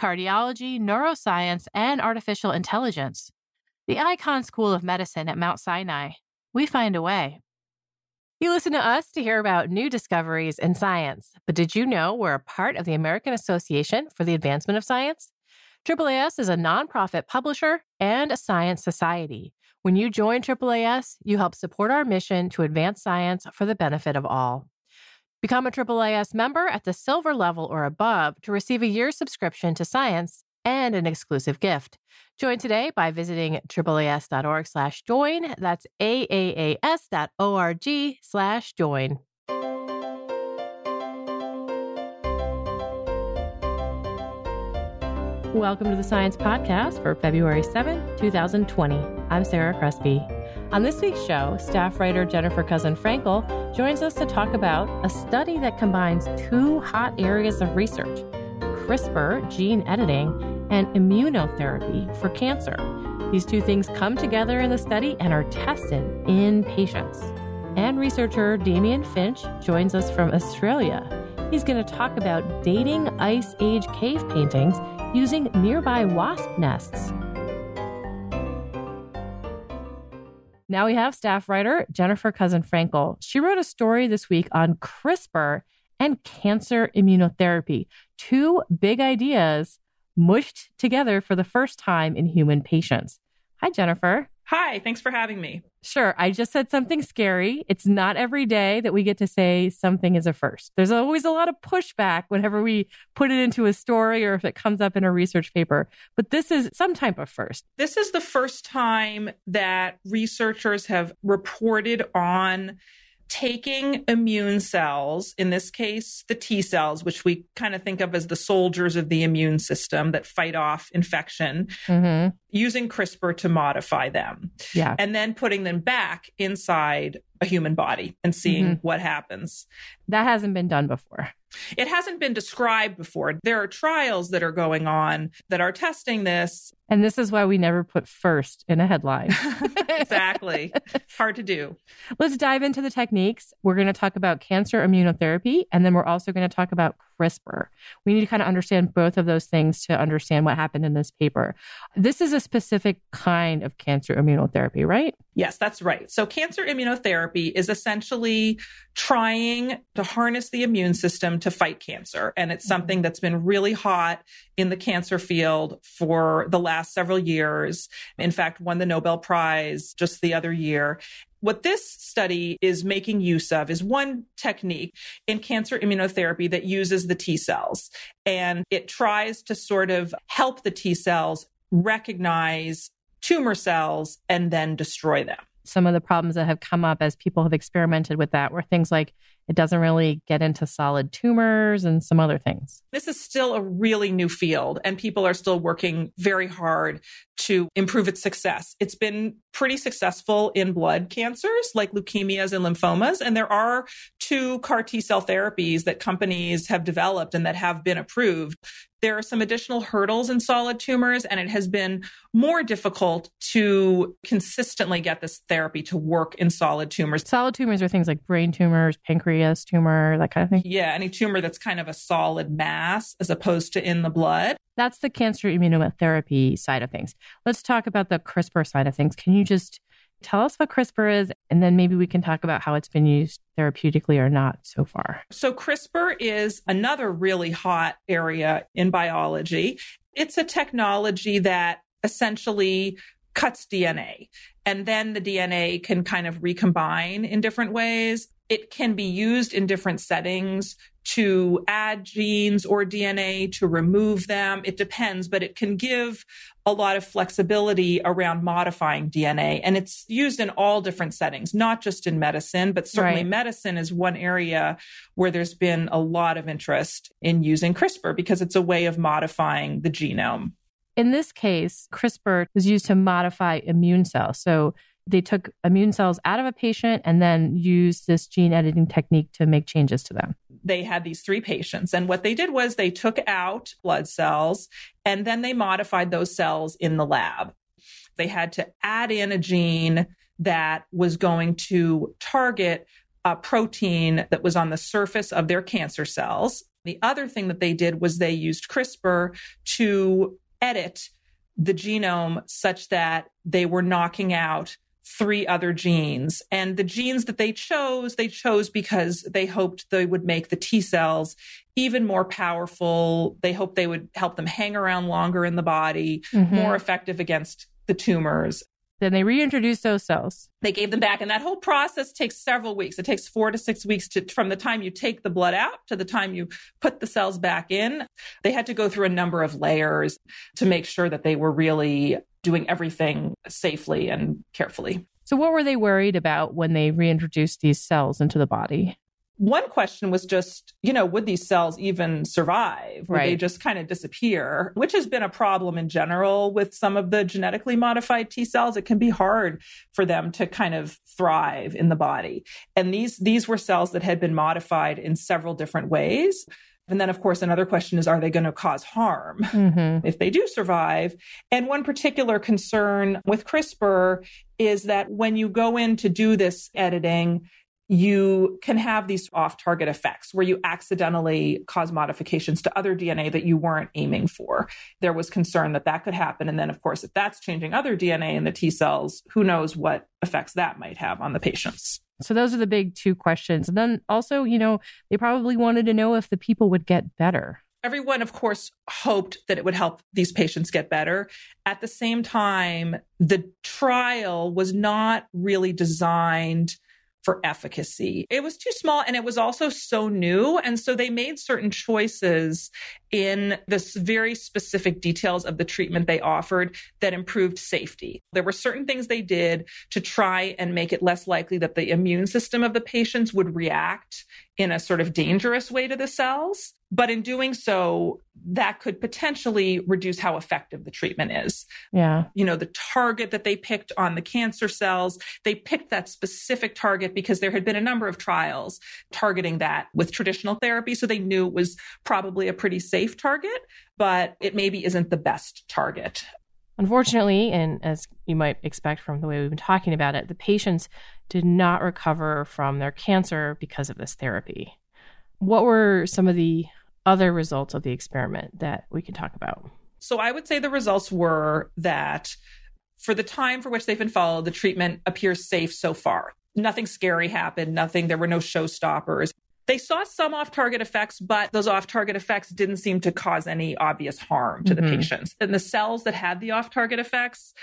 cardiology, neuroscience, and artificial intelligence. The Icahn School of Medicine at Mount Sinai. We find a way. You listen to us to hear about new discoveries in science, but did you know we're a part of the American Association for the Advancement of Science? AAAS is a nonprofit publisher and a science society. When you join AAAS, you help support our mission to advance science for the benefit of all. Become a AAAS member at the silver level or above to receive a year's subscription to science and an exclusive gift. Join today by visiting AAAS.org slash join. That's AAAS.org slash join. Welcome to the Science Podcast for February 7, 2020. I'm Sarah Crespi. On this week's show, staff writer Jennifer Couzin-Frankel joins us to talk about a study that combines two hot areas of research CRISPR, gene editing, and immunotherapy for cancer. These two things come together in the study and are tested in patients. And researcher Damien Finch joins us from Australia. He's going to talk about dating Ice Age cave paintings using nearby wasp nests. Now we have staff writer Jennifer Couzin-Frankel. She wrote a story this week on CRISPR and cancer immunotherapy, two big ideas mushed together for the first time in human patients. Hi, Jennifer. Hi, thanks for having me. Sure. I just said something scary. It's not every day that we get to say something is a first. There's always a lot of pushback whenever we put it into a story or if it comes up in a research paper. But this is some type of first. This is the first time that researchers have reported on taking immune cells, in this case, the T cells, which we kind of think of as the soldiers of the immune system that fight off infection, mm-hmm. using CRISPR to modify them. Yeah. And then putting them back inside a human body and seeing mm-hmm. what happens. That hasn't been done before. It hasn't been described before. There are trials that are going on that are testing this. And this is why we never put first in a headline. exactly. Hard to do. Let's dive into the techniques. We're going to talk about cancer immunotherapy, and then we're also going to talk about CRISPR. We need to kind of understand both of those things to understand what happened in this paper. This is a specific kind of cancer immunotherapy, right? Yes, that's right. So, cancer immunotherapy is essentially trying to harness the immune system to fight cancer. And it's something mm-hmm. that's been really hot in the cancer field for the last several years. In fact, won the Nobel Prize just the other year. What this study is making use of is one technique in cancer immunotherapy that uses the T cells. And it tries to sort of help the T cells recognize tumor cells and then destroy them some of the problems that have come up as people have experimented with that were things like it doesn't really get into solid tumors and some other things. This is still a really new field, and people are still working very hard to improve its success. It's been pretty successful in blood cancers like leukemias and lymphomas. And there are two CAR T cell therapies that companies have developed and that have been approved there are some additional hurdles in solid tumors, and it has been more difficult to consistently get this therapy to work in solid tumors. Solid tumors are things like brain tumors, pancreas tumor, that kind of thing. Yeah, any tumor that's kind of a solid mass as opposed to in the blood. That's the cancer immunotherapy side of things. Let's talk about the CRISPR side of things. Can you just Tell us what CRISPR is, and then maybe we can talk about how it's been used therapeutically or not so far. So, CRISPR is another really hot area in biology. It's a technology that essentially cuts DNA, and then the DNA can kind of recombine in different ways. It can be used in different settings to add genes or DNA, to remove them. It depends, but it can give a lot of flexibility around modifying DNA. And it's used in all different settings, not just in medicine, but certainly right. medicine is one area where there's been a lot of interest in using CRISPR because it's a way of modifying the genome. in this case, CRISPR was used to modify immune cells. So they took immune cells out of a patient and then used this gene editing technique to make changes to them. They had these three patients, and what they did was they took out blood cells and then they modified those cells in the lab. They had to add in a gene that was going to target a protein that was on the surface of their cancer cells. The other thing that they did was they used CRISPR to edit the genome such that they were knocking out three other genes. And the genes that they chose, they chose because they hoped they would make the T cells even more powerful. They hoped they would help them hang around longer in the body, mm-hmm. more effective against the tumors. Then they reintroduced those cells. They gave them back. And that whole process takes several weeks. It takes four to six weeks to, from the time you take the blood out to the time you put the cells back in. They had to go through a number of layers to make sure that they were really doing everything safely and carefully. So, what were they worried about when they reintroduced these cells into the body? One question was just, you know, would these cells even survive? Would right. they just kind of disappear? Which has been a problem in general with some of the genetically modified T cells. It can be hard for them to kind of thrive in the body. And these these were cells that had been modified in several different ways. And then, of course, another question is, are they going to cause harm mm-hmm. if they do survive? And one particular concern with CRISPR is that when you go in to do this editing, you can have these off target effects where you accidentally cause modifications to other DNA that you weren't aiming for. There was concern that that could happen. And then, of course, if that's changing other DNA in the T cells, who knows what effects that might have on the patients. So those are the big two questions. And then also, you know, they probably wanted to know if the people would get better. Everyone, of course, hoped that it would help these patients get better. At the same time, the trial was not really designed for efficacy. It was too small and it was also so new. And so they made certain choices in the very specific details of the treatment they offered that improved safety. There were certain things they did to try and make it less likely that the immune system of the patients would react in a sort of dangerous way to the cells. But in doing so, that could potentially reduce how effective the treatment is. Yeah. You know, the target that they picked on the cancer cells, they picked that specific target because there had been a number of trials targeting that with traditional therapy. So they knew it was probably a pretty safe target, but it maybe isn't the best target. Unfortunately, and as you might expect from the way we've been talking about it, the patients did not recover from their cancer because of this therapy. What were some of the other results of the experiment that we can talk about? So I would say the results were that for the time for which they've been followed, the treatment appears safe so far. Nothing scary happened, nothing, there were no showstoppers. They saw some off target effects, but those off target effects didn't seem to cause any obvious harm to mm-hmm. the patients. And the cells that had the off target effects,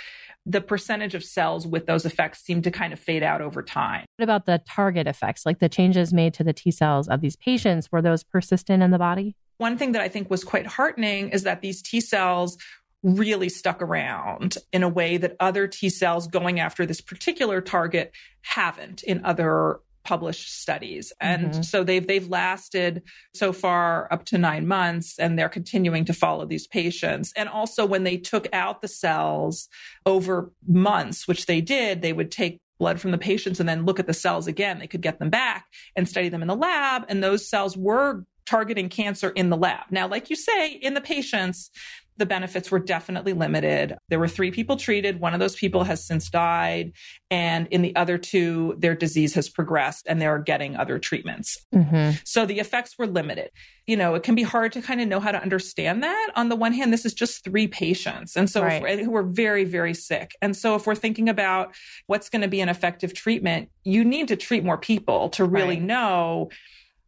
the percentage of cells with those effects seem to kind of fade out over time. What about the target effects, like the changes made to the T cells of these patients? Were those persistent in the body? One thing that I think was quite heartening is that these T cells really stuck around in a way that other T cells going after this particular target haven't in other published studies. And mm-hmm. so they've they've lasted so far up to 9 months and they're continuing to follow these patients. And also when they took out the cells over months, which they did, they would take blood from the patients and then look at the cells again. They could get them back and study them in the lab and those cells were targeting cancer in the lab. Now, like you say, in the patients, the benefits were definitely limited. There were three people treated. One of those people has since died. And in the other two, their disease has progressed and they're getting other treatments. Mm-hmm. So the effects were limited. You know, it can be hard to kind of know how to understand that. On the one hand, this is just three patients. And so right. who are very, very sick. And so if we're thinking about what's going to be an effective treatment, you need to treat more people to really right. know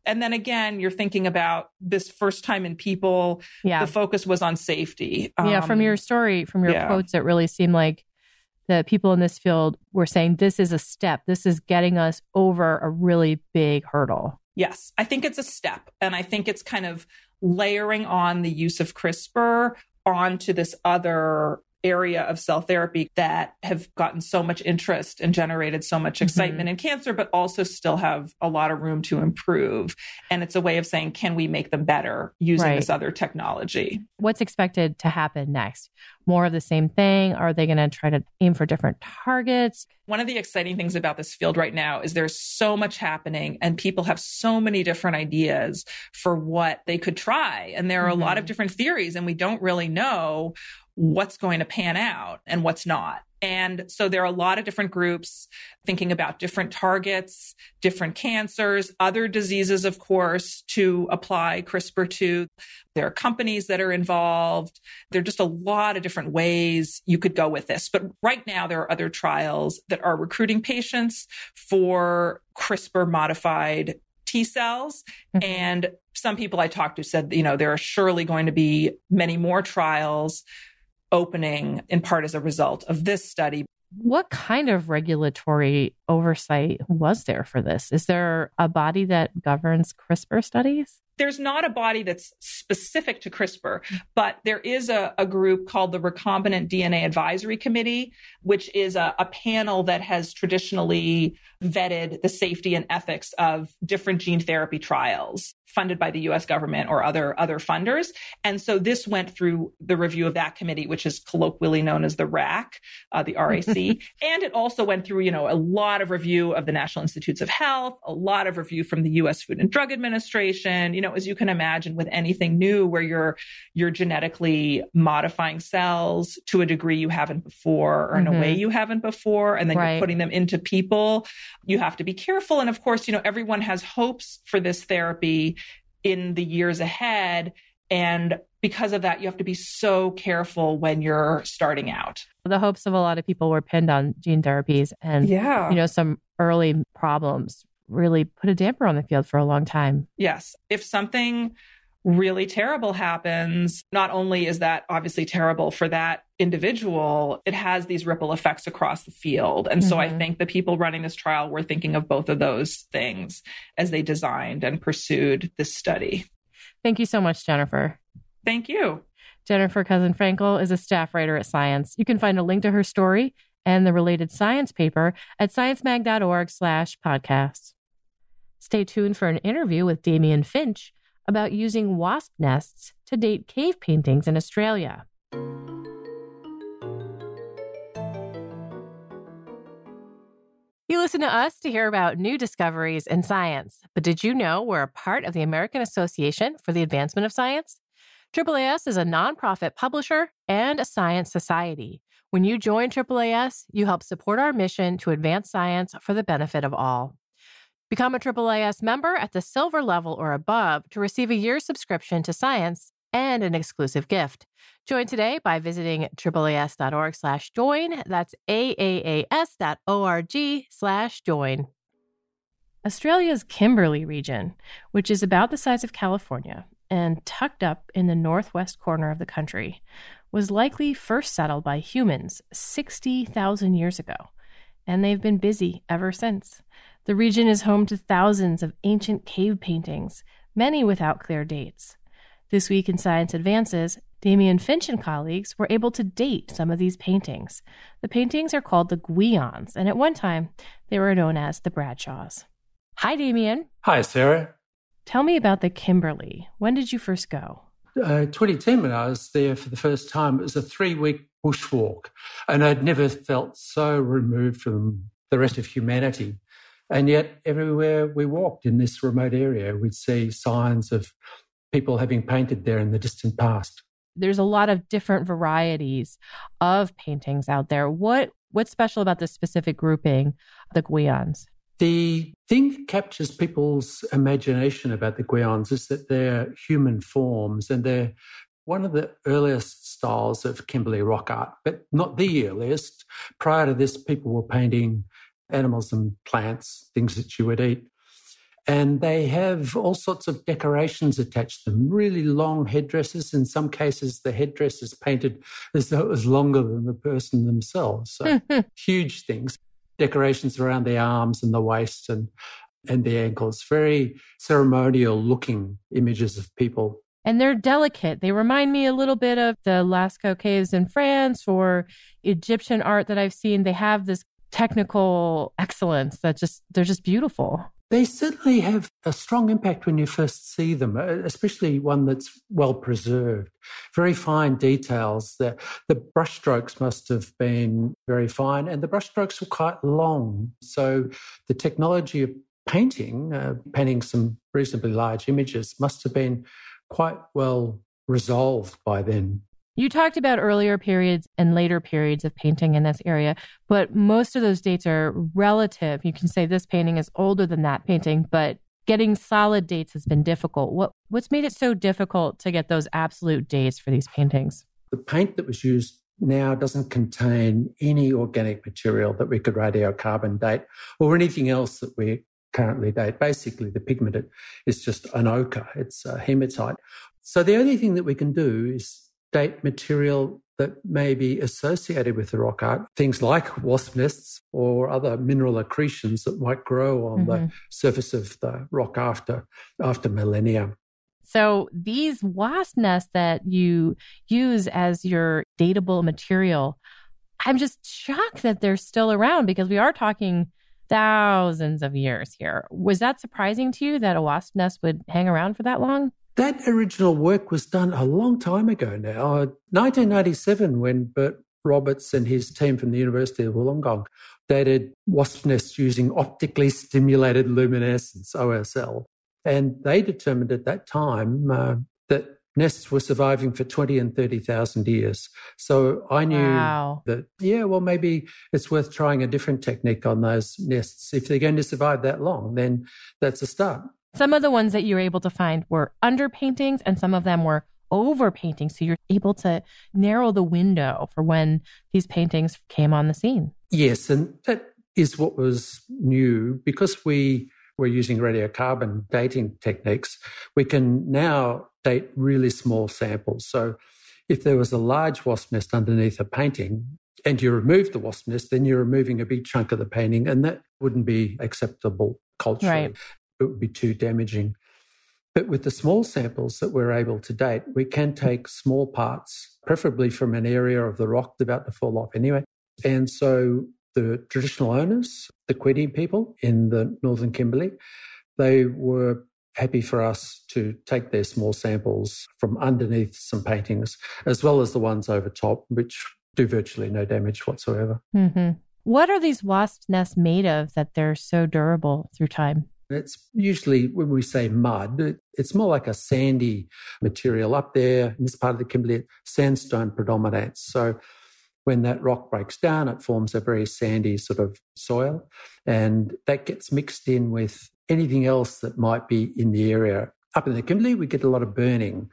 and then again, you're thinking about this first time in people. Yeah. The focus was on safety. Um, yeah. From your story, from your yeah. quotes, it really seemed like the people in this field were saying this is a step. This is getting us over a really big hurdle. Yes. I think it's a step. And I think it's kind of layering on the use of CRISPR onto this other area of cell therapy that have gotten so much interest and generated so much mm-hmm. excitement mm-hmm. in cancer, but also still have a lot of room to improve. And it's a way of saying, can we make them better using right. this other technology? What's expected to happen next? More of the same thing? Are they going to try to aim for different targets? One of the exciting things about this field right now is there's so much happening and people have so many different ideas for what they could try. And there are mm-hmm. a lot of mm-hmm. different theories and we don't really know what's going to pan out and what's not. And so there are a lot of different groups thinking about different targets, different cancers, other diseases, of course, to apply CRISPR to. There are companies that are involved. There are just a lot of different ways you could go with this. But right now, there are other trials that are recruiting patients for CRISPR modified T cells. Mm-hmm. And some people I talked to said, you know, there are surely going to be many more trials opening in part as a result of this study. What kind of regulatory oversight was there for this? Is there a body that governs CRISPR studies? There's not a body that's specific to CRISPR, but there is a, a group called the Recombinant DNA Advisory Committee, which is a, a, panel that has traditionally vetted the safety and ethics of different gene therapy trials funded by the US government or other other funders. And so this went through the review of that committee, which is colloquially known as the RAC, uh, the RAC. and it also went through, you know, a lot of review of the National Institutes of Health, a lot of review from the US Food and Drug Administration, you know, as you can imagine with anything new where you're you're genetically modifying cells to a degree you haven't before or in mm-hmm. a way mm-hmm. you haven't before and then right. you're putting them into people you have to be careful and of course you know everyone has hopes for this therapy in the years ahead and because of that, you have to be so careful when you're starting out. The hopes of a lot of people were pinned on gene therapies and, yeah. you know, some early problems really put a damper on the field for a long time. Yes. If something really terrible happens, not only is that obviously terrible for that individual, it has these ripple effects across the field. And mm-hmm. so I mm-hmm. think the people running this trial were thinking of both of those things as they designed and pursued this study. Thank you so much, Jennifer. Thank you. Jennifer Couzin-Frankel is a staff writer at Science. You can find a link to her story and the related science paper at sciencemag.org slash podcasts. Stay tuned for an interview with Damien Finch about using wasp nests to date cave paintings in Australia. You listen to us to hear about new discoveries in science, but did you know we're a part of the American Association for the Advancement of Science? AAAS is a nonprofit publisher and a science society. When you join AAAS, you help support our mission to advance science for the benefit of all. Become a AAAS member at the silver level or above to receive a year's subscription to science and an exclusive gift. Join today by visiting AAAS.org slash join. That's AAAS.org slash join. Australia's Kimberley region, which is about the size of California and tucked up in the northwest corner of the country, was likely first settled by humans 60,000 years ago, and they've been busy ever since. The region is home to thousands of ancient cave paintings, many without clear dates. This week in Science Advances, Damien Finch and colleagues were able to date some of these paintings. The paintings are called the Gwions, and at one time they were known as the Bradshaws. Hi, Damien. Hi, Sarah. Tell me about the Kimberley. When did you first go? Uh, 2010, when I was there for the first time, it was a three week bushwalk, and I'd never felt so removed from the rest of humanity. And yet, everywhere we walked in this remote area, we'd see signs of people having painted there in the distant past. There's a lot of different varieties of paintings out there. What what's special about this specific grouping, the Gwions? The thing that captures people's imagination about the Gwions is that they're human forms and they're one of the earliest styles of Kimberley rock art, but not the earliest. Prior to this, people were painting animals and plants, things that you would eat. And they have all sorts of decorations attached to them, really long headdresses. In some cases, the headdress is painted as though it was longer than the person themselves. So huge things. Decorations around the arms and the waist and, and the ankles. Very ceremonial looking images of people and they're delicate. They remind me a little bit of the Lascaux caves in France or Egyptian art that I've seen. They have this technical excellence that just they're just beautiful. They certainly have a strong impact when you first see them, uh, especially one that's well preserved. Very fine details. The, the brushstrokes must have been very fine, and the brushstrokes were quite long. So the technology of painting, uh, painting some reasonably large images, must have been quite well resolved by then. You talked about earlier periods and later periods of painting in this area, but most of those dates are relative. You can say this painting is older than that painting, but getting solid dates has been difficult. What what's made it so difficult to get those absolute dates for these paintings? The paint that was used now doesn't contain any organic material that we could radiocarbon date or anything else that we currently date. Basically, the pigment is just an ochre, it's a hematite. So the only thing that we can do is date material that may be associated with the rock art, things like wasp nests or other mineral accretions that might grow on mm-hmm. the surface of the rock after after millennia. So these wasp nests that you use as your datable material, I'm just shocked that they're still around because we are talking thousands of years here. Was that surprising to you that a wasp nest would hang around for that long? That original work was done a long time ago now. 1997, when Bert Roberts and his team from the University of Wollongong dated wasp nests using optically stimulated luminescence, OSL. And they determined at that time uh, that nests were surviving for 20 and 30,000 years. So I knew wow. that, yeah, well, maybe it's worth trying a different technique on those nests. If they're going to survive that long, then that's a start. Some of the ones that you were able to find were under paintings and some of them were over paintings. So you're able to narrow the window for when these paintings came on the scene. Yes. And that is what was new because we were using radiocarbon dating techniques. We can now date really small samples. So if there was a large wasp nest underneath a painting and you remove the wasp nest, then you're removing a big chunk of the painting, and that wouldn't be acceptable culturally. Right. It would be too damaging. But with the small samples that we're able to date, we can take small parts, preferably from an area of the rock about to fall off anyway. And so the traditional owners, the Queddy people in the northern Kimberley, they were happy for us to take their small samples from underneath some paintings, as well as the ones over top, which do virtually no damage whatsoever. Mm-hmm. What are these wasp nests made of that they're so durable through time? It's usually when we say mud, it's more like a sandy material up there. In this part of the Kimberley, sandstone predominates. So when that rock breaks down, it forms a very sandy sort of soil. And that gets mixed in with anything else that might be in the area. Up in the Kimberley, we get a lot of burning.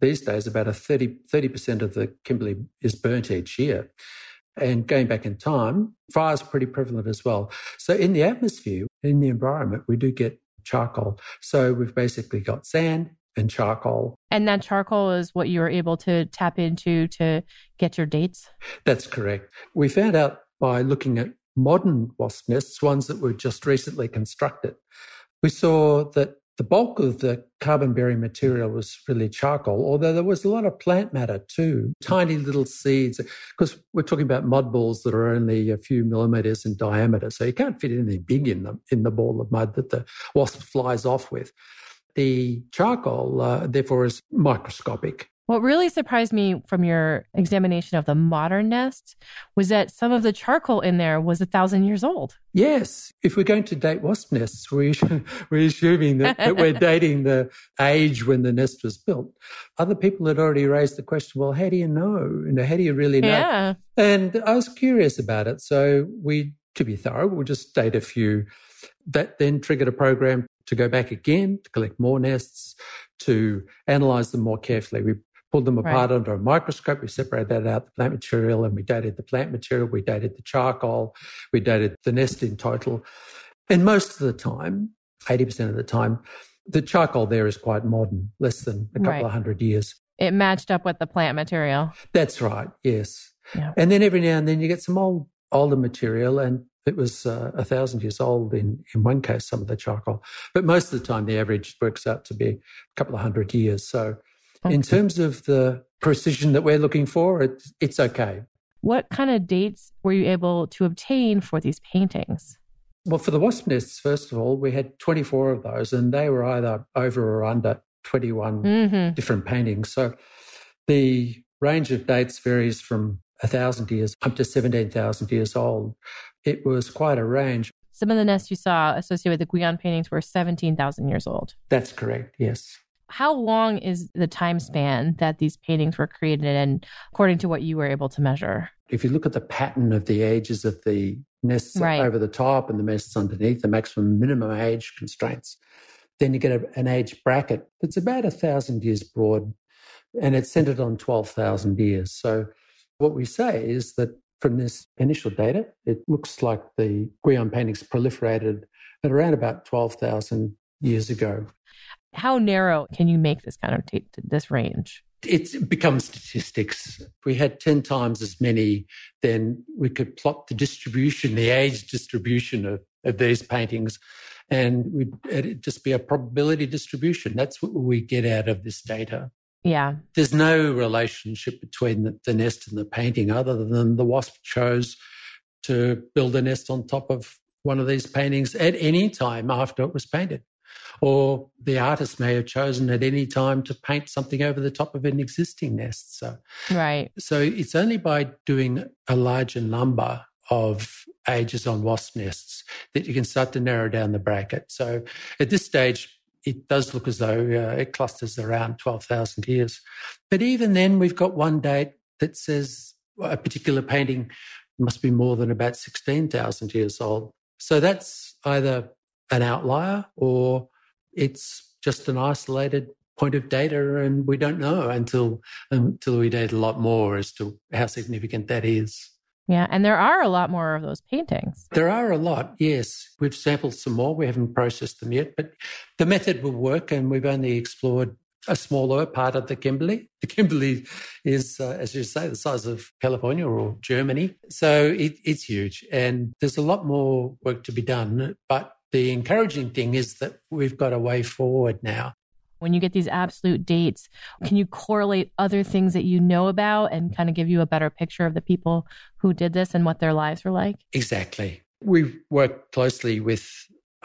These days, about a 30, 30% of the Kimberley is burnt each year. And going back in time, fire is pretty prevalent as well. So in the atmosphere, in the environment, we do get charcoal. So we've basically got sand and charcoal. And that charcoal is what you were able to tap into to get your dates? That's correct. We found out by looking at modern wasp nests, ones that were just recently constructed, we saw that the bulk of the carbon bearing material was really charcoal, although there was a lot of plant matter too, tiny little seeds, because we're talking about mud balls that are only a few millimeters in diameter. So you can't fit anything big in them in the ball of mud that the wasp flies off with. The charcoal, uh, therefore, is microscopic. What really surprised me from your examination of the modern nest was that some of the charcoal in there was a thousand years old. Yes. If we're going to date wasp nests, we, we're assuming that, that we're dating the age when the nest was built. Other people had already raised the question, well, how do you know? You know, how do you really know? Yeah. And I was curious about it. So we, to be thorough, we'll just date a few. That then triggered a program to go back again to collect more nests, to analyze them more carefully. We pulled them apart right. under a microscope. We separated that out, the plant material, and we dated the plant material. We dated the charcoal. We dated the nest in total. And most of the time, 80% of the time, the charcoal there is quite modern, less than a couple right. of hundred years. It matched up with the plant material. That's right, yes. Yeah. And then every now and then you get some old, older material, and it was uh, a thousand years old in, in one case, some of the charcoal. But most of the time, the average works out to be a couple of hundred years. So In terms of the precision that we're looking for, it's, it's okay. What kind of dates were you able to obtain for these paintings? Well, for the wasp nests, first of all, we had 24 of those, and they were either over or under 21 mm-hmm. different paintings. So the range of dates varies from 1,000 years up to 17,000 years old. It was quite a range. Some of the nests you saw associated with the Gwion paintings were 17,000 years old. That's correct, yes. How long is the time span that these paintings were created in, according to what you were able to measure? If you look at the pattern of the ages of the nests right. over the top and the nests underneath, the maximum minimum age constraints, then you get a, an age bracket that's about a thousand years broad and it's centered on 12,000 years. So what we say is that from this initial data, it looks like the Gwion paintings proliferated at around about 12,000 years ago. How narrow can you make this kind of t- this range? It's become statistics. If we had 10 times as many, then we could plot the distribution, the age distribution of, of these paintings, and it'd just be a probability distribution. That's what we get out of this data. Yeah. There's no relationship between the, the, nest and the painting other than the wasp chose to build a nest on top of one of these paintings at any time after it was painted. Or the artist may have chosen at any time to paint something over the top of an existing nest. So, right. So it's only by doing a larger number of ages on wasp nests that you can start to narrow down the bracket. So at this stage, it does look as though uh, it clusters around 12,000 years. But even then, we've got one date that says a particular painting must be more than about 16,000 years old. So that's either an outlier or it's just an isolated point of data and we don't know until until we date a lot more as to how significant that is. Yeah, and there are a lot more of those paintings. There are a lot, yes. We've sampled some more. We haven't processed them yet, but the method will work, and we've only explored a smaller part of the Kimberley. The Kimberley is, uh, as you say, the size of California or Germany. So it, it's huge, and there's a lot more work to be done. But the encouraging thing is that we've got a way forward now when you get these absolute dates, can you correlate other things that you know about and kind of give you a better picture of the people who did this and what their lives were like? Exactly. We work closely with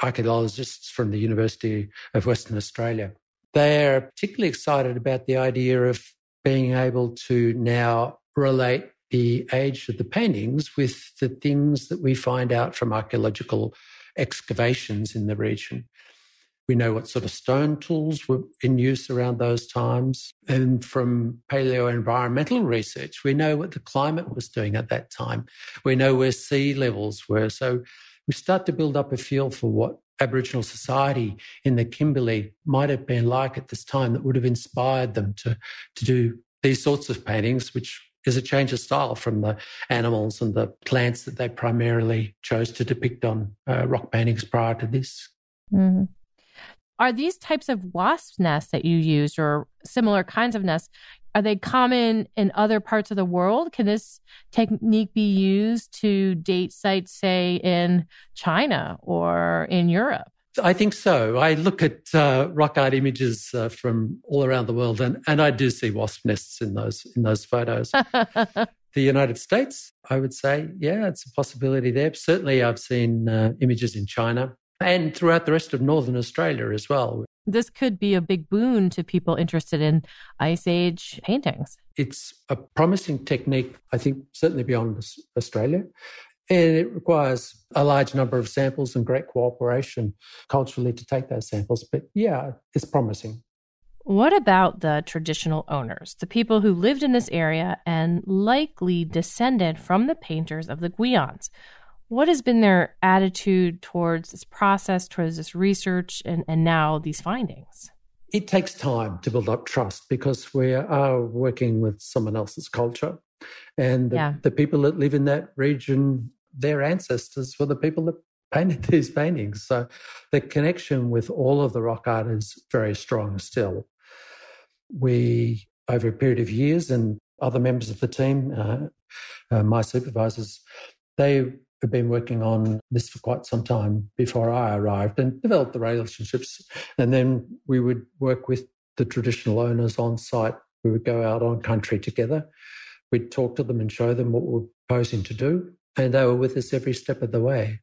archaeologists from the University of Western Australia. They are particularly excited about the idea of being able to now relate the age of the paintings with the things that we find out from archaeological excavations in the region. We know what sort of stone tools were in use around those times. And from paleo environmental research, we know what the climate was doing at that time. We know where sea levels were. So we start to build up a feel for what Aboriginal society in the Kimberley might have been like at this time that would have inspired them to, to do these sorts of paintings, which is a change of style from the animals and the plants that they primarily chose to depict on uh, rock paintings prior to this. Mm-hmm. Are these types of wasp nests that you used or similar kinds of nests, are they common in other parts of the world? Can this technique be used to date sites, say, in China or in Europe? I think so. I look at uh, rock art images uh, from all around the world, and, and I do see wasp nests in those in those photos. the United States, I would say, yeah, it's a possibility there. Certainly, I've seen uh, images in China and throughout the rest of Northern Australia as well. This could be a big boon to people interested in Ice Age paintings. It's a promising technique, I think, certainly beyond Australia. And it requires a large number of samples and great cooperation culturally to take those samples. But yeah, it's promising. What about the traditional owners, the people who lived in this area and likely descended from the painters of the Gwions? What has been their attitude towards this process, towards this research, and, and now these findings? It takes time to build up trust because we are working with someone else's culture. And the, yeah. the people that live in that region, their ancestors were the people that painted these paintings. So the connection with all of the rock art is very strong still. We, over a period of years, and other members of the team, uh, uh, my supervisors, they have been working on this for quite some time before I arrived and developed the relationships. And then we would work with the traditional owners on site. We would go out on country together. We'd talk to them and show them what we're proposing to do. And they were with us every step of the way.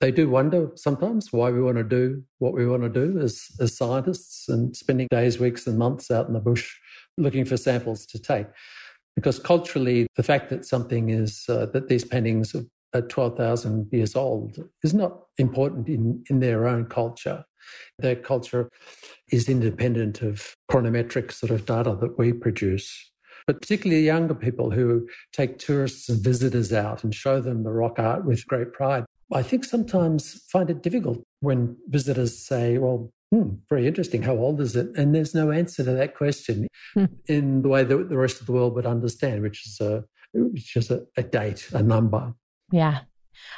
They do wonder sometimes why we want to do what we want to do as, as scientists and spending days, weeks, and months out in the bush looking for samples to take. Because culturally, the fact that something is, uh, that these paintings are 12,000 years old is not important in, in their own culture. Their culture is independent of chronometric sort of data that we produce. But particularly younger people who take tourists and visitors out and show them the rock art with great pride. I think sometimes find it difficult when visitors say, well, hmm, very interesting. How old is it? And there's no answer to that question hmm. in the way that the rest of the world would understand, which is a, which is a, a date, a number. Yeah.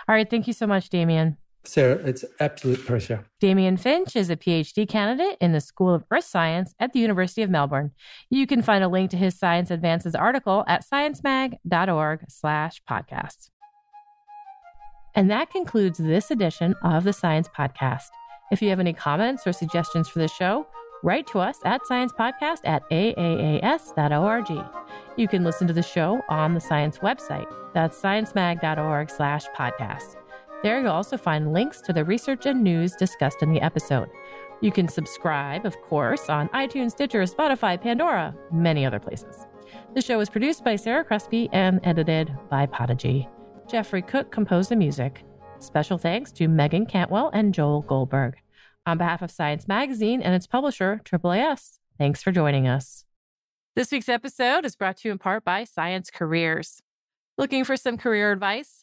All right. Thank you so much, Damien. Sarah, it's absolute pleasure. Damien Finch is a PhD candidate in the School of Earth Science at the University of Melbourne. You can find a link to his Science Advances article at sciencemag.org slash podcasts. And that concludes this edition of the Science Podcast. If you have any comments or suggestions for the show, write to us at sciencepodcast at aaas.org. You can listen to the show on the science website. That's sciencemag.org slash podcast. There you'll also find links to the research and news discussed in the episode. You can subscribe, of course, on iTunes, Stitcher, Spotify, Pandora, many other places. The show is produced by Sarah Crespi and edited by Podigy. Jeffrey Cook composed the music. Special thanks to Megan Cantwell and Joel Goldberg. On behalf of Science Magazine and its publisher, AAAS, thanks for joining us. This week's episode is brought to you in part by Science Careers. Looking for some career advice?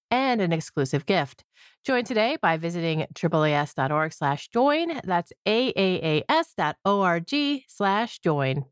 and an exclusive gift. Join today by visiting AAAS.org slash join. That's AAAS.org slash join.